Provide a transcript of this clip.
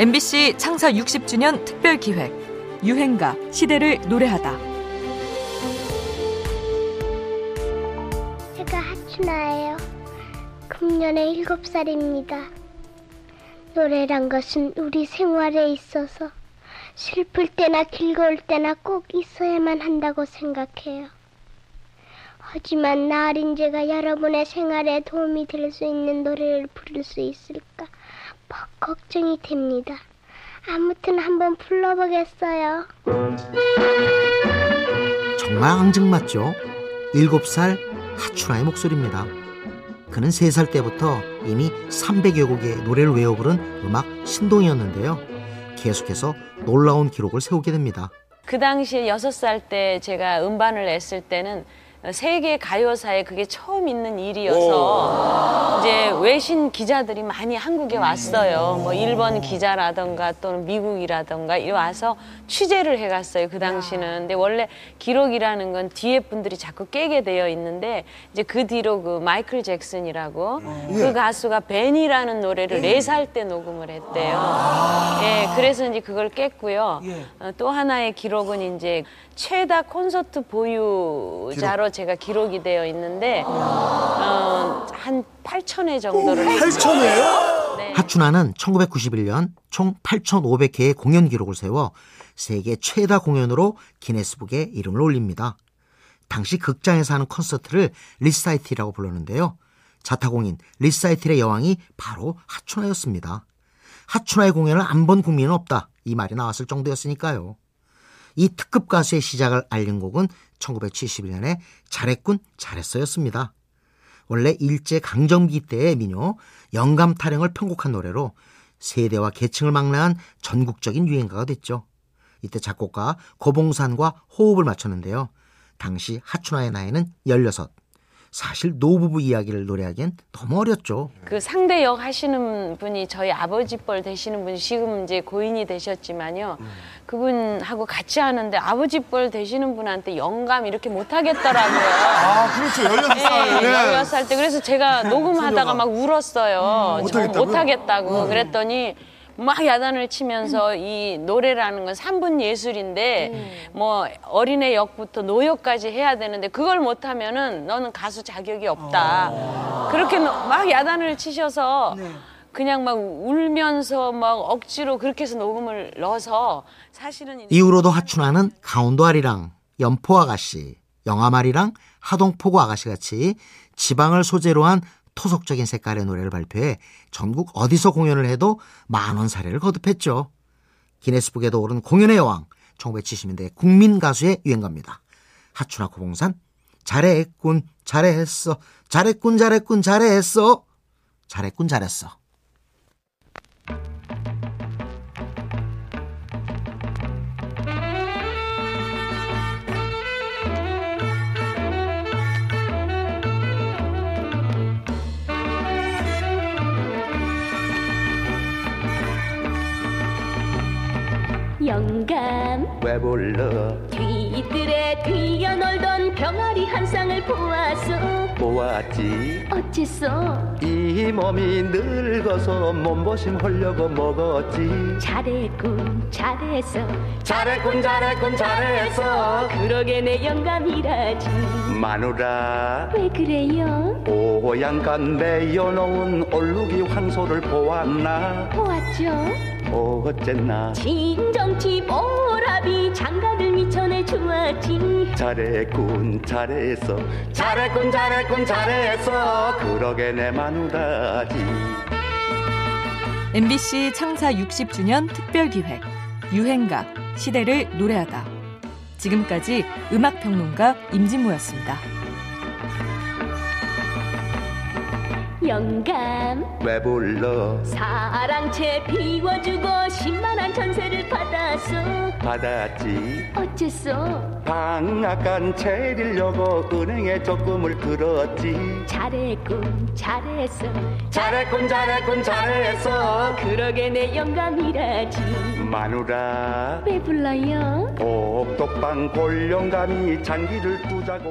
MBC 창사 60주년 특별 기획 유행가 시대를 노래하다. 제가 하춘아예요. 금년에 일곱 살입니다. 노래란 것은 우리 생활에 있어서 슬플 때나 즐거울 때나 꼭 있어야만 한다고 생각해요. 하지만 나으린 제가 여러분의 생활에 도움이 될 수 있는 노래를 부를 수 있을까 퍽 걱정이 됩니다. 아무튼 한번 불러보겠어요. 정말 앙증맞죠? 7살 하춘아의 목소리입니다. 그는 3살 때부터 이미 300여 곡의 노래를 외워 부른 음악 신동이었는데요. 계속해서 놀라운 기록을 세우게 됩니다. 그 당시에 여섯 살 때 제가 음반을 냈을 때는 세계 가요사에 그게 처음 있는 일이어서 이제 외신 기자들이 많이 한국에 왔어요. 뭐 일본 기자라던가 또는 미국이라던가 이리 와서 취재를 해갔어요. 그 당시는. 근데 원래 기록이라는 건 뒤에 분들이 자꾸 깨게 되어 있는데 이제 그 뒤로 그 마이클 잭슨이라고 그 가수가 벤이라는 노래를 네 살 때 녹음을 했대요. 예, 그래서 이제 그걸 깼고요. 어, 또 하나의 기록은 이제 최다 콘서트 보유자로 제가 기록이 되어 있는데 어, 한 8천 회 정도를 8천회요? 네. 하춘화는 1991년 총 8,500회의 공연 기록을 세워 세계 최다 공연으로 기네스북에 이름을 올립니다. 당시 극장에서 하는 콘서트를 리사이틀이라고 불렀는데요. 자타공인 리사이틀의 여왕이 바로 하춘화였습니다. 하춘화의 공연을 안 본 국민은 없다. 이 말이 나왔을 정도였으니까요. 이 특급 가수의 시작을 알린 곡은 1971년에 잘했군 잘했어였습니다. 원래 일제 강점기 때의 민요 영감 타령을 편곡한 노래로 세대와 계층을 망라한 전국적인 유행가가 됐죠. 이때 작곡가 고봉산과 호흡을 맞췄는데요. 당시 하춘아의 나이는 16. 사실 노부부 이야기를 노래하기엔 너무 어렸죠. 그 상대 역 하시는 분이 저희 아버지 뻘 되시는 분이 지금 이제 고인이 되셨지만요. 그분하고 같이 하는데 아버지 뻘 되시는 분한테 영감 이렇게 못 하겠더라고요. 아, 그렇죠. 16살. 네, 16살 때. 그래서 제가 녹음하다가 막 울었어요. 저 못하겠다고요? 못 하겠다고. 그랬더니 막 야단을 치면서 이 노래라는 건 3분 예술인데 뭐 어린애 역부터 노역까지 해야 되는데 그걸 못하면은 너는 가수 자격이 없다. 그렇게 노- 막 야단을 치셔서 그냥 막 울면서 막 억지로 그렇게 해서 녹음을 넣어서 사실은 이후로도 하춘아는 강원도 아리랑, 연포 아가씨, 영암 아리랑, 하동포구 아가씨 같이 지방을 소재로 한 토속적인 색깔의 노래를 발표해 전국 어디서 공연을 해도 만원 사례를 거듭했죠. 기네스북에도 오른 공연의 여왕, 1970년대 국민 가수의 유행가입니다. 하춘아 고봉산, 잘했군, 잘했어, 잘했군, 잘했군, 잘했어, 잘했군, 잘했어. 영감. 왜 불러? 뒤뜰에 뛰어놀던 병아리 한 쌍을 보았어. 보았지? 어째서? 이 몸이 늙어서 몸보심 하려고 먹었지. 잘했군 잘했어. 잘했군 잘했군 잘했어. 그러게 내 영감이라지. 마누라. 왜 그래요? 오양간 내어놓은 얼룩이 황소를 보았나? 보았죠 어쨌나 진정치 보라비 장가들 미천에 주었지 잘했군 잘했어 잘했군 잘했군 잘했어 그러게 내 마누라지 MBC 창사 60주년 특별 기획 유행가 시대를 노래하다. 지금까지 음악 평론가 임진모였습니다. 영감. 왜 불러. 사랑채 비워주고 10만원 전세를 받았어 받았지. 어째서? 방앗간 채리려고 은행에 적금을 들었지. 잘했군 잘했어. 잘했군 잘했군 잘했어. 그러게 내 영감이라지. 마누라. 왜 불러요? 옥독방 골령감이 장기를 두자고